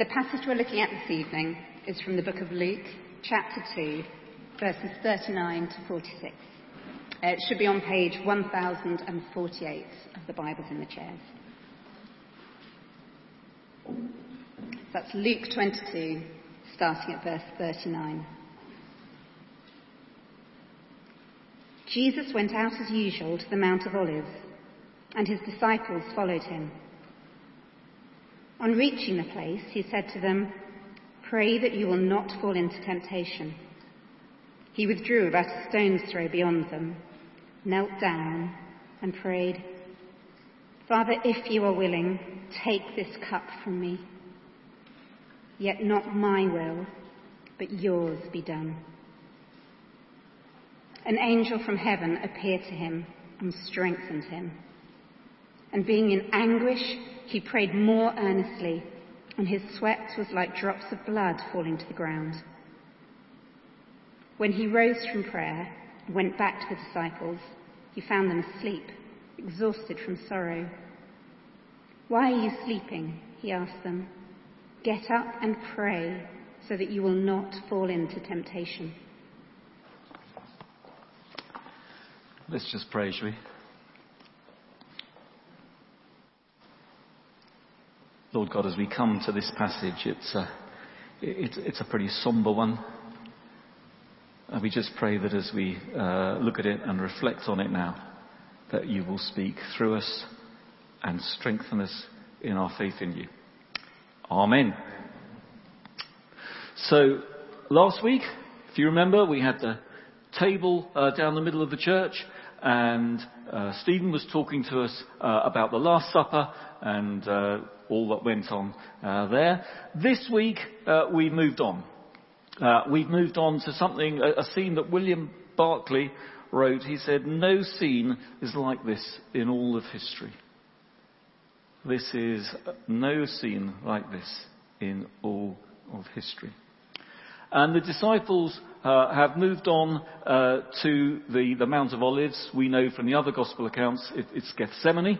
The passage we're looking at this evening is from the book of Luke, chapter 2, verses 39 to 46. Uh, it should be on page 1048 of the Bibles in the chairs. That's Luke 22, starting at verse 39. Jesus went out as usual to the Mount of Olives, and his disciples followed him. On reaching the place, he said to them, Pray that you will not fall into temptation. He withdrew about a stone's throw beyond them, knelt down, and prayed, Father, if you are willing, take this cup from me. Yet not my will, but yours be done. An angel from heaven appeared to him and strengthened him. And being in anguish, he prayed more earnestly, and his sweat was like drops of blood falling to the ground. When he rose from prayer and went back to the disciples, he found them asleep, exhausted from sorrow. Why are you sleeping? He asked them. Get up and pray so that you will not fall into temptation. Let's just pray, shall we? Lord God, as we come to this passage, it's a, it's, it's a pretty somber one. And we just pray that as we uh, look at it and reflect on it now, that you will speak through us and strengthen us in our faith in you. Amen. So, last week, if you remember, we had the table uh, down the middle of the church, and uh, Stephen was talking to us uh, about the Last Supper and uh, all that went on uh, there. This week, uh, we've moved on. we've moved on to something, a, a scene that William Barclay wrote. He said, "No scene is like this in all of history." This is no scene like this in all of history. And the disciples uh, have moved on uh, to the, the, Mount of Olives. We know from the other gospel accounts it, it's Gethsemane.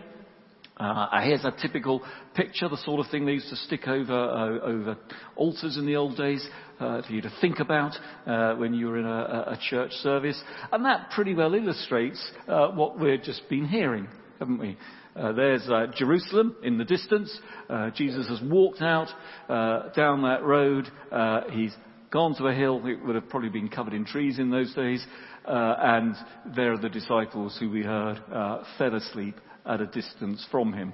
Uh, here's a typical picture, the sort of thing they used to stick over uh, over altars in the old days uh, for you to think about uh, when you were in a, a, church service, and that pretty well illustrates what we've just been hearing, haven't we? Uh, there's uh, Jerusalem in the distance. Uh, Jesus has walked out uh, down that road. Uh, he's gone to a hill. It would have probably been covered in trees in those days. Uh, and there are the disciples who we heard fell asleep at a distance from him.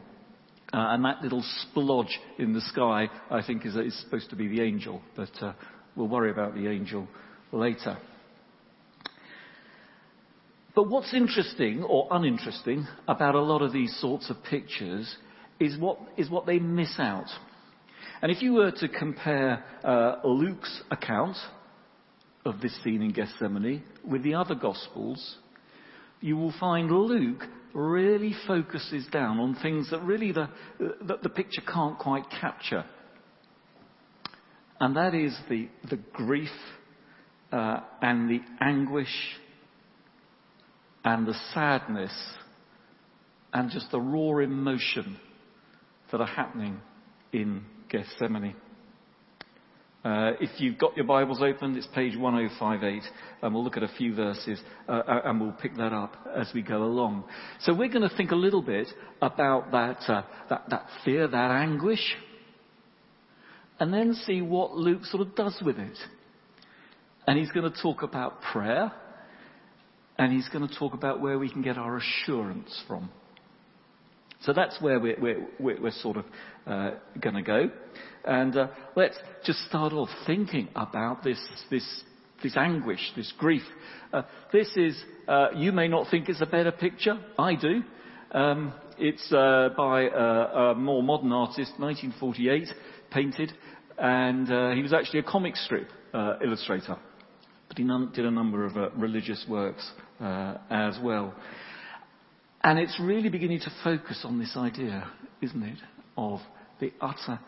and that little splodge in the sky, I think, is, is supposed to be the angel. But we'll worry about the angel later. But what's interesting or uninteresting about a lot of these sorts of pictures is what, is what they miss out. And if you were to compare uh, Luke's account of this scene in Gethsemane with the other Gospels, you will find Luke really focuses down on things that really the, the, the picture can't quite capture. And that is the, the grief uh, and the anguish and the sadness and just the raw emotion that are happening in Gethsemane. Uh, if you've got your Bibles open, it's page 1058, and we'll look at a few verses, uh, uh, and we'll pick that up as we go along. So we're going to think a little bit about that, uh, that, that fear, that anguish, and then see what Luke sort of does with it. And he's going to talk about prayer, and he's going to talk about where we can get our assurance from. So that's where we're, we're, we're sort of uh, going to go. And uh, let's just start off thinking about this, this, this anguish, this grief. Uh, this is, uh, you may not think it's a better picture. I do. Um, it's uh, by a, a, more modern artist, 1948, painted, and uh, he was actually a comic strip illustrator. But he did a number of religious works uh, as well. And it's really beginning to focus on this idea, isn't it, of the utter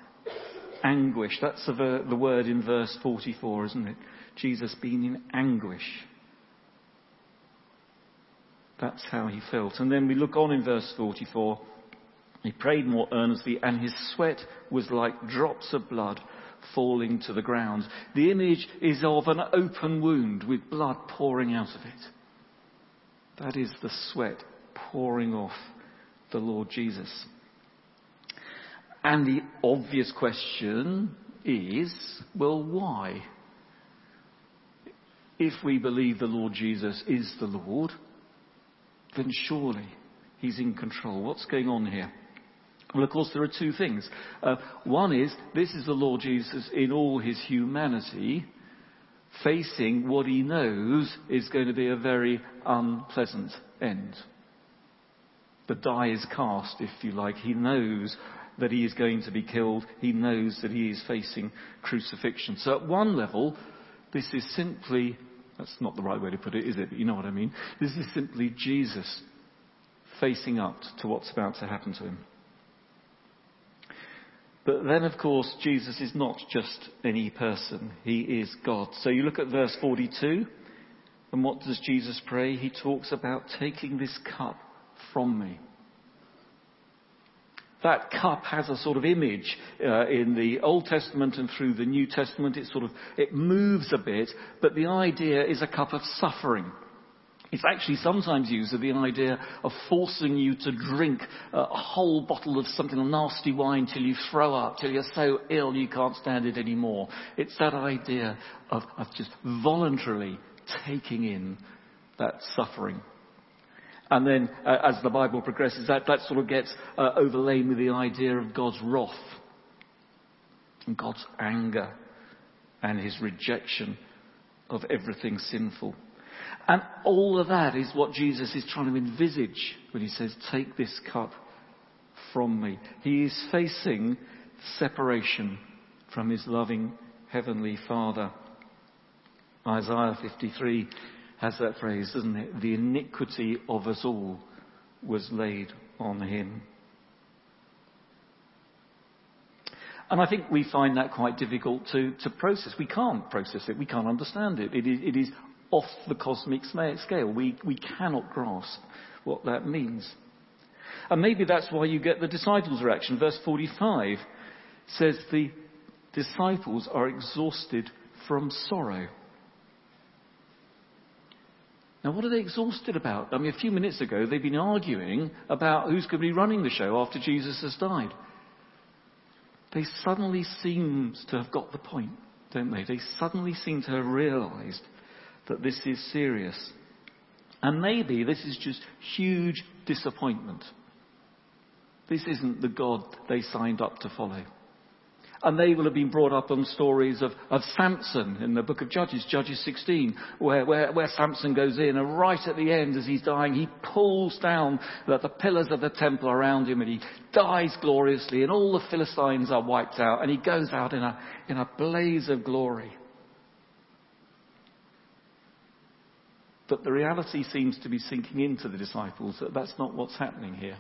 anguish. That's the, the word in verse 44, isn't it? Jesus being in anguish. That's how he felt. And then we look on in verse 44, He prayed more earnestly, and his sweat was like drops of blood falling to the ground. The image is of an open wound with blood pouring out of it. That is the sweat pouring off the Lord Jesus. And the obvious question is, well, why? If we believe the Lord Jesus is the Lord, then surely he's in control. What's going on here? Well, of course, there are two things. Uh, one is, this is the Lord Jesus in all his humanity, facing what he knows is going to be a very unpleasant end. The die is cast, if you like. He knows that he is going to be killed. He knows that he is facing crucifixion. So at one level, this is simply, that's not the right way to put it, is it? But you know what I mean. This is simply Jesus facing up to what's about to happen to him. But then, of course, Jesus is not just any person. He is God. So you look at verse 42, and what does Jesus pray? He talks about taking this cup from me. That cup has a sort of image uh, in the Old Testament and through the New Testament. It sort of, it moves a bit, but the idea is a cup of suffering. It's actually sometimes used with the idea of forcing you to drink a whole bottle of something nasty wine till you throw up, till you're so ill you can't stand it anymore. It's that idea of, of just voluntarily taking in that suffering. And then, uh, as the Bible progresses, that, that sort of gets uh, overlain with the idea of God's wrath and God's anger and his rejection of everything sinful. And all of that is what Jesus is trying to envisage when he says, Take this cup from me. He is facing separation from his loving heavenly Father. Isaiah 53 has that phrase, doesn't it? The iniquity of us all was laid on him. And I think we find that quite difficult to, to process. We can't process it. We can't understand it. It is, it is off the cosmic scale. We, we cannot grasp what that means. And maybe that's why you get the disciples' reaction. Verse 45 says the disciples are exhausted from sorrow. Now, what are they exhausted about? I mean, a few minutes ago, they've been arguing about who's going to be running the show after Jesus has died. They suddenly seem to have got the point, don't they? They suddenly seem to have realized that this is serious. And maybe this is just huge disappointment. This isn't the God they signed up to follow. And they will have been brought up on stories of, of Samson in the book of Judges, Judges 16, where, where, where Samson goes in and right at the end as he's dying, he pulls down the, the pillars of the temple around him and he dies gloriously and all the Philistines are wiped out and he goes out in a, in a blaze of glory. But the reality seems to be sinking into the disciples that that's not what's happening here.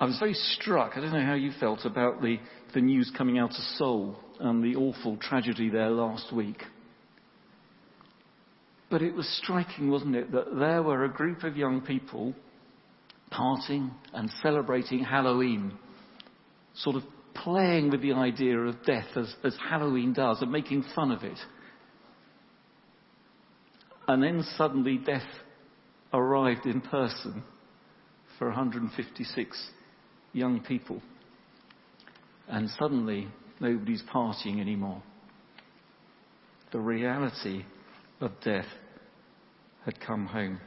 I was very struck, I don't know how you felt, about the, the news coming out of Seoul and the awful tragedy there last week. But it was striking, wasn't it, that there were a group of young people parting and celebrating Halloween, sort of playing with the idea of death as, as Halloween does and making fun of it. And then suddenly death arrived in person for 156 young people. And suddenly nobody's partying anymore. The reality of death had come home.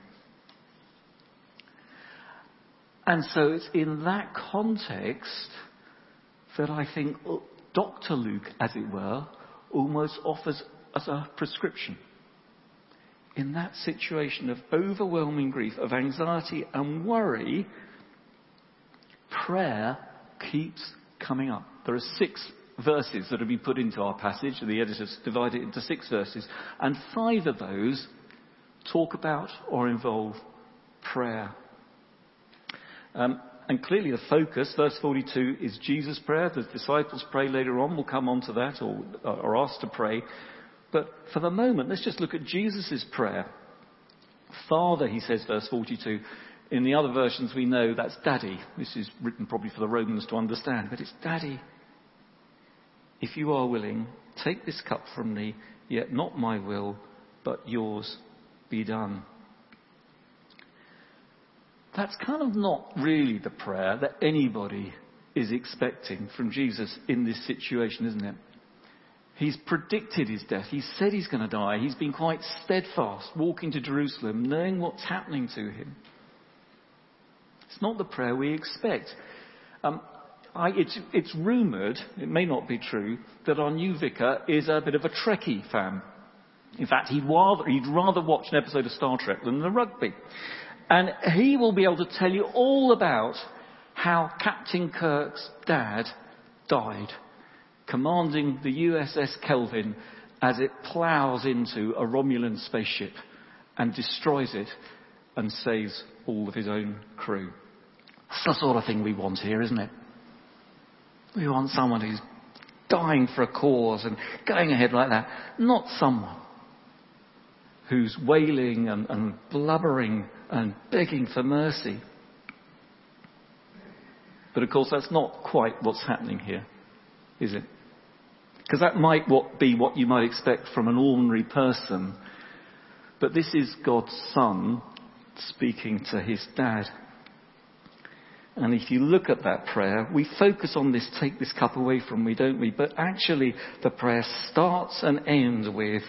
And so it's in that context that I think Dr. Luke, as it were, almost offers us a prescription in that situation of overwhelming grief, of anxiety and worry, prayer keeps coming up. There are six verses that have been put into our passage. and The editors divide it into six verses. And five of those talk about or involve prayer. Um, and clearly the focus, verse 42, is Jesus' prayer. The disciples pray later on. We'll come on to that or are asked to pray. But for the moment, let's just look at Jesus' prayer. Father, he says, verse 42, In the other versions, we know that's Daddy. This is written probably for the Romans to understand, but it's Daddy. If you are willing, take this cup from me, yet not my will, but yours be done. That's kind of not really the prayer that anybody is expecting from Jesus in this situation, isn't it? He's predicted his death. He said he's going to die. He's been quite steadfast, walking to Jerusalem, knowing what's happening to him. It's not the prayer we expect. Um, I, it's, it's rumoured, it may not be true, that our new vicar is a bit of a Trekkie fan. In fact, he'd rather, he'd rather watch an episode of Star Trek than the rugby. And he will be able to tell you all about how Captain Kirk's dad died, commanding the USS Kelvin as it ploughs into a Romulan spaceship and destroys it and saves all of his own crew. That's the sort of thing we want here, isn't it? We want someone who's dying for a cause and going ahead like that, not someone who's wailing and, and blubbering and begging for mercy. But of course, that's not quite what's happening here, is it? Because that might what be what you might expect from an ordinary person. But this is God's Son speaking to his dad. And if you look at that prayer, we focus on this, take this cup away from me, don't we? But actually, the prayer starts and ends with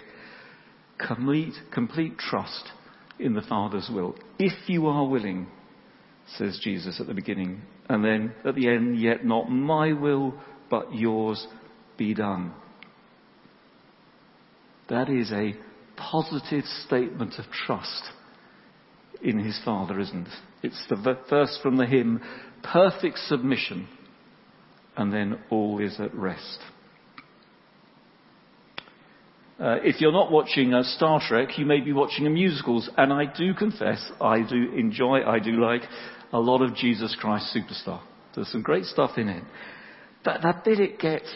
complete, complete trust in the Father's will. If you are willing, says Jesus at the beginning. And then at the end, yet not my will, but yours be done. That is a positive statement of trust in his Father, isn't it? It's the verse from the hymn, perfect submission, and then all is at rest. Uh, if you're not watching uh, Star Trek, you may be watching a musicals, and I do confess, I do enjoy, I do like a lot of Jesus Christ Superstar. There's some great stuff in it. But that bit it gets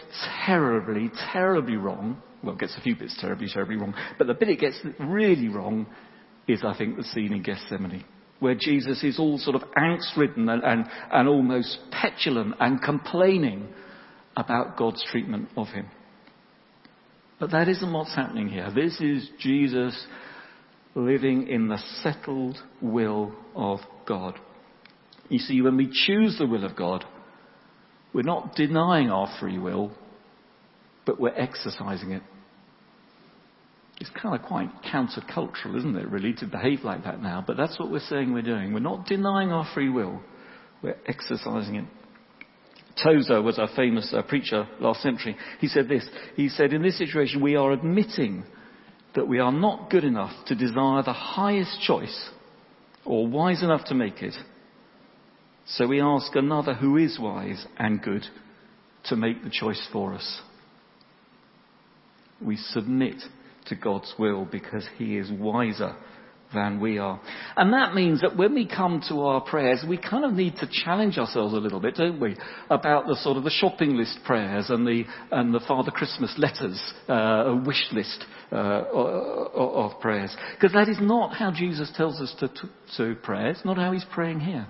terribly, terribly wrong, well, it gets a few bits terribly, terribly wrong, but the bit it gets really wrong is, I think, the scene in Gethsemane, where Jesus is all sort of angst-ridden and, and, and almost petulant and complaining about God's treatment of him. But that isn't what's happening here. This is Jesus living in the settled will of God. You see, when we choose the will of God, we're not denying our free will, but we're exercising it. It's kind of quite countercultural, isn't it, really, to behave like that now? But that's what we're saying we're doing. We're not denying our free will, we're exercising it. Tozer was a famous uh, preacher last century. He said this. He said, in this situation, we are admitting that we are not good enough to desire the highest choice or wise enough to make it. So we ask another who is wise and good to make the choice for us. We submit to God's will because He is wiser than we are. And that means that when we come to our prayers, we kind of need to challenge ourselves a little bit, don't we? About the sort of the shopping list prayers and the, and the Father Christmas letters, uh, wish list uh, of prayers. Because that is not how Jesus tells us to, to, to pray. It's not how he's praying here.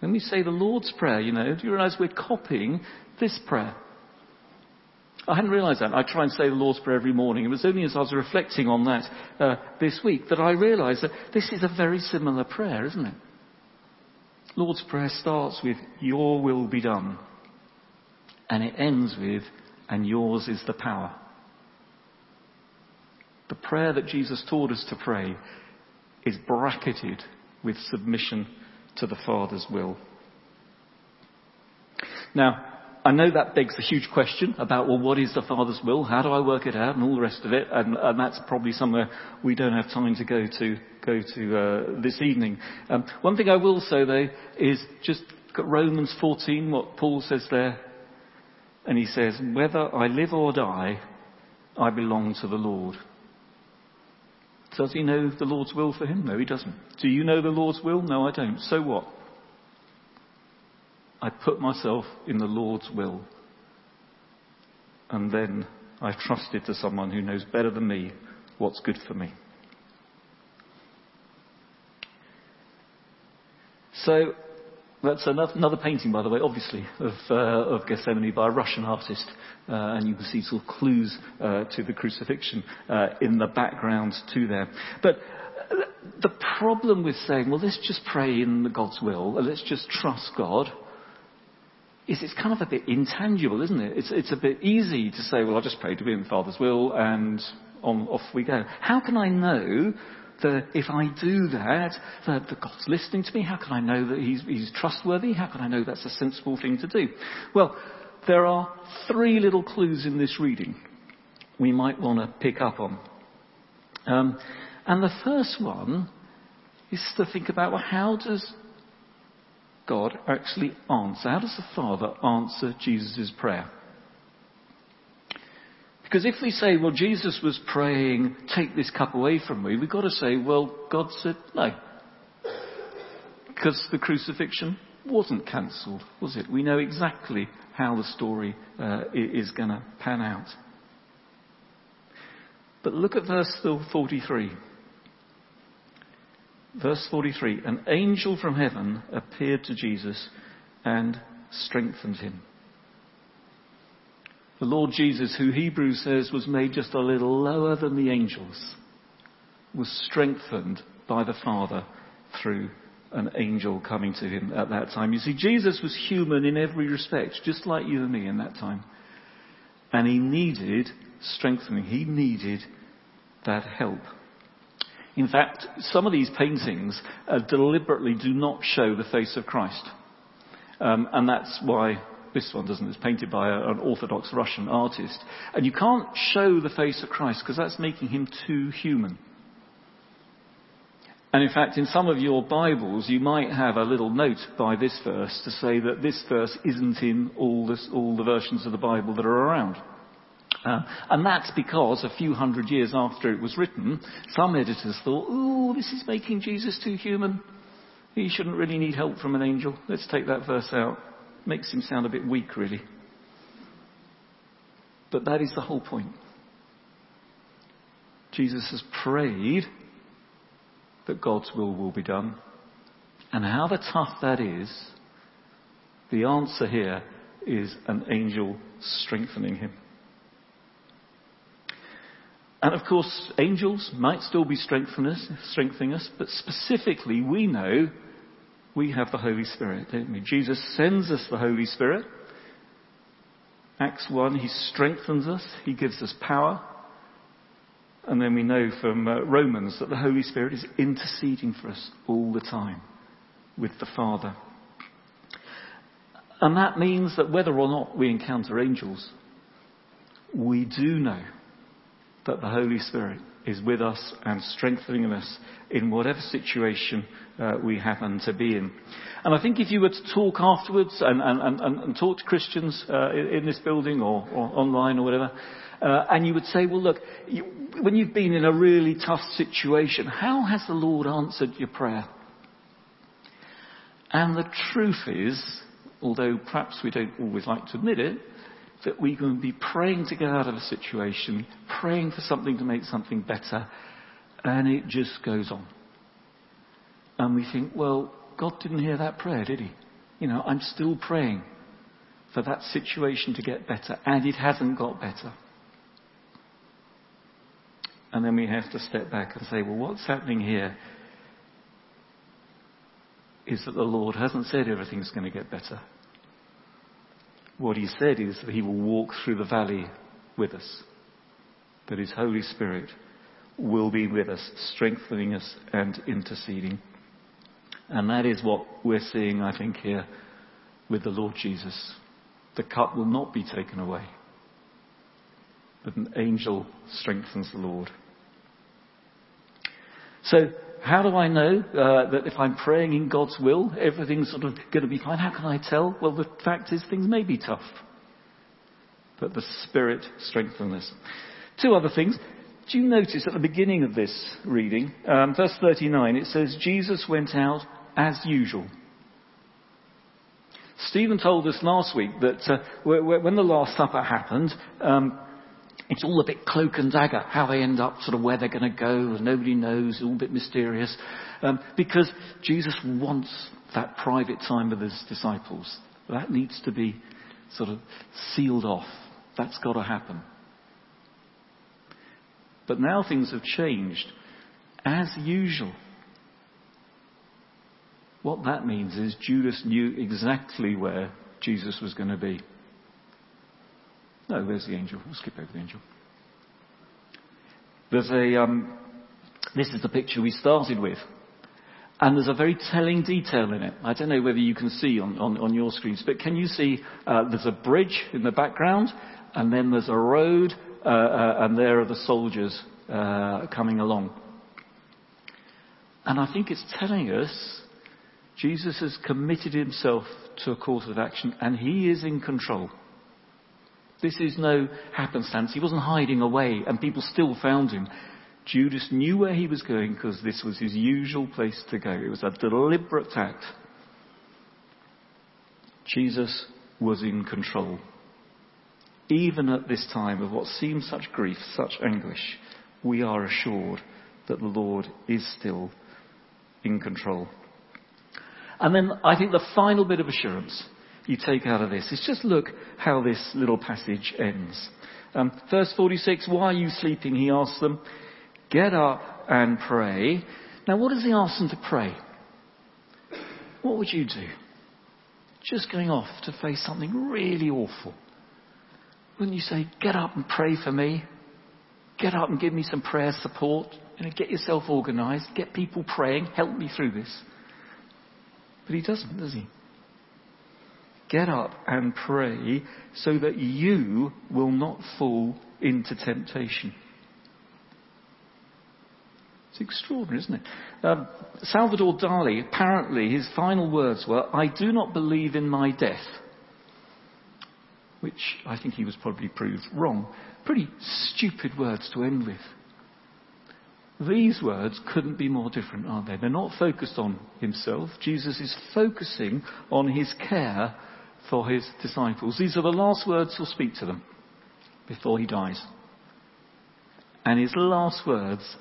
When we say the Lord's Prayer, you know, do you realize we're copying this prayer? I hadn't realised that. I try and say the Lord's Prayer every morning. It was only as I was reflecting on that uh, this week that I realised that this is a very similar prayer, isn't it? Lord's Prayer starts with, Your will be done. And it ends with, And yours is the power. The prayer that Jesus taught us to pray is bracketed with submission to the Father's will. Now, I know that begs a huge question about, well, what is the Father's will? How do I work it out? And all the rest of it. And, and that's probably somewhere we don't have time to go to, go to uh, this evening. Um, one thing I will say, though, is just Romans 14, what Paul says there. And he says, whether I live or die, I belong to the Lord. Does he know the Lord's will for him? No, he doesn't. Do you know the Lord's will? No, I don't. So what? I put myself in the Lord's will. And then I trusted to someone who knows better than me what's good for me. So that's another painting, by the way, obviously, of, uh, of Gethsemane by a Russian artist. Uh, and you can see sort of clues uh, to the crucifixion uh, in the background to there. But uh, the problem with saying, well, let's just pray in God's will, let's just trust God, is it's kind of a bit intangible, isn't it? It's, it's a bit easy to say, well, I'll just pray to be in the Father's will and on, off we go. How can I know that if I do that, that, that God's listening to me? How can I know that he's, he's trustworthy? How can I know that's a sensible thing to do? Well, there are three little clues in this reading we might want to pick up on. Um, and the first one is to think about well, how does God actually answer? How does the Father answer Jesus' prayer? Because if we say, well, Jesus was praying, take this cup away from me, we've got to say, well, God said no. Because the crucifixion wasn't cancelled, was it? We know exactly how the story uh, is going to pan out. But look at verse 43. Verse 43 An angel from heaven appeared to Jesus and strengthened him. The Lord Jesus, who Hebrews says was made just a little lower than the angels, was strengthened by the Father through an angel coming to him at that time. You see, Jesus was human in every respect, just like you and me in that time. And he needed strengthening. He needed that help. In fact, some of these paintings uh, deliberately do not show the face of Christ. Um, and that's why this one doesn't. It's painted by a, an Orthodox Russian artist. And you can't show the face of Christ because that's making him too human. And in fact, in some of your Bibles, you might have a little note by this verse to say that this verse isn't in all, this, all the versions of the Bible that are around. Uh, and that's because a few hundred years after it was written, some editors thought, ooh, this is making Jesus too human. He shouldn't really need help from an angel. Let's take that verse out. Makes him sound a bit weak, really. But that is the whole point. Jesus has prayed that God's will will be done. And however tough that is, the answer here is an angel strengthening him. And of course, angels might still be strengthening us, but specifically we know we have the Holy Spirit, don't we? Jesus sends us the Holy Spirit. Acts 1, He strengthens us, He gives us power. And then we know from uh, Romans that the Holy Spirit is interceding for us all the time with the Father. And that means that whether or not we encounter angels, we do know that the Holy Spirit is with us and strengthening us in whatever situation uh, we happen to be in. And I think if you were to talk afterwards and, and, and, and talk to Christians uh, in, this building or, or, online or whatever, uh, and you would say, well, look, you, when you've been in a really tough situation, how has the Lord answered your prayer? And the truth is, although perhaps we don't always like to admit it, that we can be praying to get out of a situation, praying for something to make something better, and it just goes on. And we think, well, God didn't hear that prayer, did he? You know, I'm still praying for that situation to get better, and it hasn't got better. And then we have to step back and say, well, what's happening here is that the Lord hasn't said everything's going to get better. What he said is that he will walk through the valley with us, that his Holy Spirit will be with us, strengthening us and interceding. And that is what we're seeing, I think, here with the Lord Jesus. The cup will not be taken away, but an angel strengthens the Lord. So how do I know uh, that if I'm praying in God's will, everything's sort of going to be fine? How can I tell? Well, the fact is things may be tough. But the Spirit strengthens us. Two other things. Do you notice at the beginning of this reading, um, verse 39, it says, Jesus went out as usual. Stephen told us last week that uh, when the Last Supper happened, um, It's all a bit cloak and dagger, how they end up, sort of where they're going to go, nobody knows, all a bit mysterious. Um, because Jesus wants that private time with his disciples. That needs to be sort of sealed off. That's got to happen. But now things have changed. As usual. What that means is Judas knew exactly where Jesus was going to be. No, there's the angel. We'll skip over the angel. There's a, um, this is the picture we started with. And there's a very telling detail in it. I don't know whether you can see on, on, on your screens, but can you see uh, there's a bridge in the background, and then there's a road, uh, uh, and there are the soldiers uh, coming along. And I think it's telling us Jesus has committed himself to a course of action, and he is in control. This is no happenstance. He wasn't hiding away and people still found him. Judas knew where he was going because this was his usual place to go. It was a deliberate act. Jesus was in control. Even at this time of what seems such grief, such anguish, we are assured that the Lord is still in control. And then I think the final bit of assurance you take out of this is just look how this little passage ends. Um, verse 46, why are you sleeping? He asks them. Get up and pray. Now what does he ask them to pray? What would you do? Just going off to face something really awful. Wouldn't you say, get up and pray for me? Get up and give me some prayer support. You know, get yourself organized. Get people praying. Help me through this. But he doesn't, does he? Get up and pray so that you will not fall into temptation. It's extraordinary, isn't it? Um, Salvador Dali, apparently, his final words were, I do not believe in my death. Which I think he was probably proved wrong. Pretty stupid words to end with. These words couldn't be more different, are they? They're not focused on himself. Jesus is focusing on his care for his disciples. These are the last words he'll speak to them before he dies. And his last words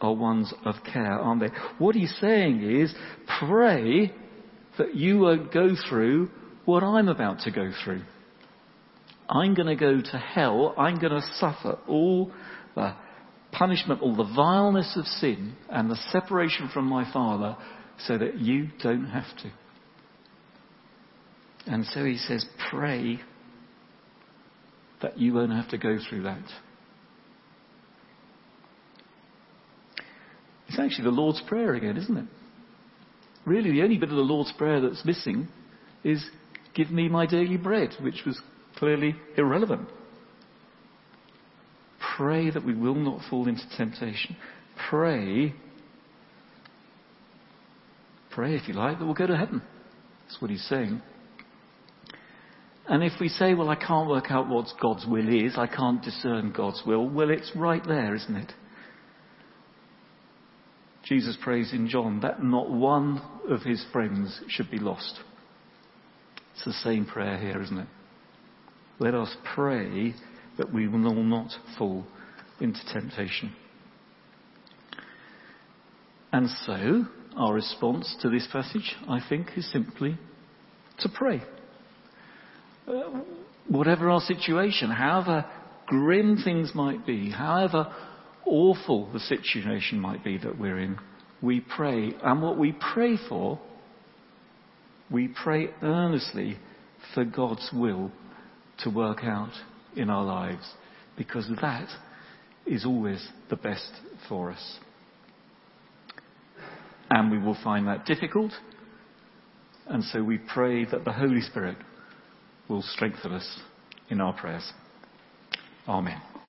are ones of care, aren't they? What he's saying is, pray that you won't go through what I'm about to go through. I'm going to go to hell. I'm going to suffer all the punishment, all the vileness of sin and the separation from my Father so that you don't have to. And so he says, pray that you won't have to go through that. It's actually the Lord's Prayer again, isn't it? Really, the only bit of the Lord's Prayer that's missing is, Give me my daily bread, which was clearly irrelevant. Pray that we will not fall into temptation. Pray, pray if you like, that we'll go to heaven. That's what he's saying. And if we say, well, I can't work out what God's will is, I can't discern God's will, well, it's right there, isn't it? Jesus prays in John that not one of his friends should be lost. It's the same prayer here, isn't it? Let us pray that we will not fall into temptation. And so, our response to this passage, I think, is simply to pray. Uh, whatever our situation, however grim things might be, however awful the situation might be that we're in, we pray. And what we pray for, we pray earnestly for God's will to work out in our lives because that is always the best for us. And we will find that difficult. And so we pray that the Holy Spirit will strengthen us in our prayers. Amen.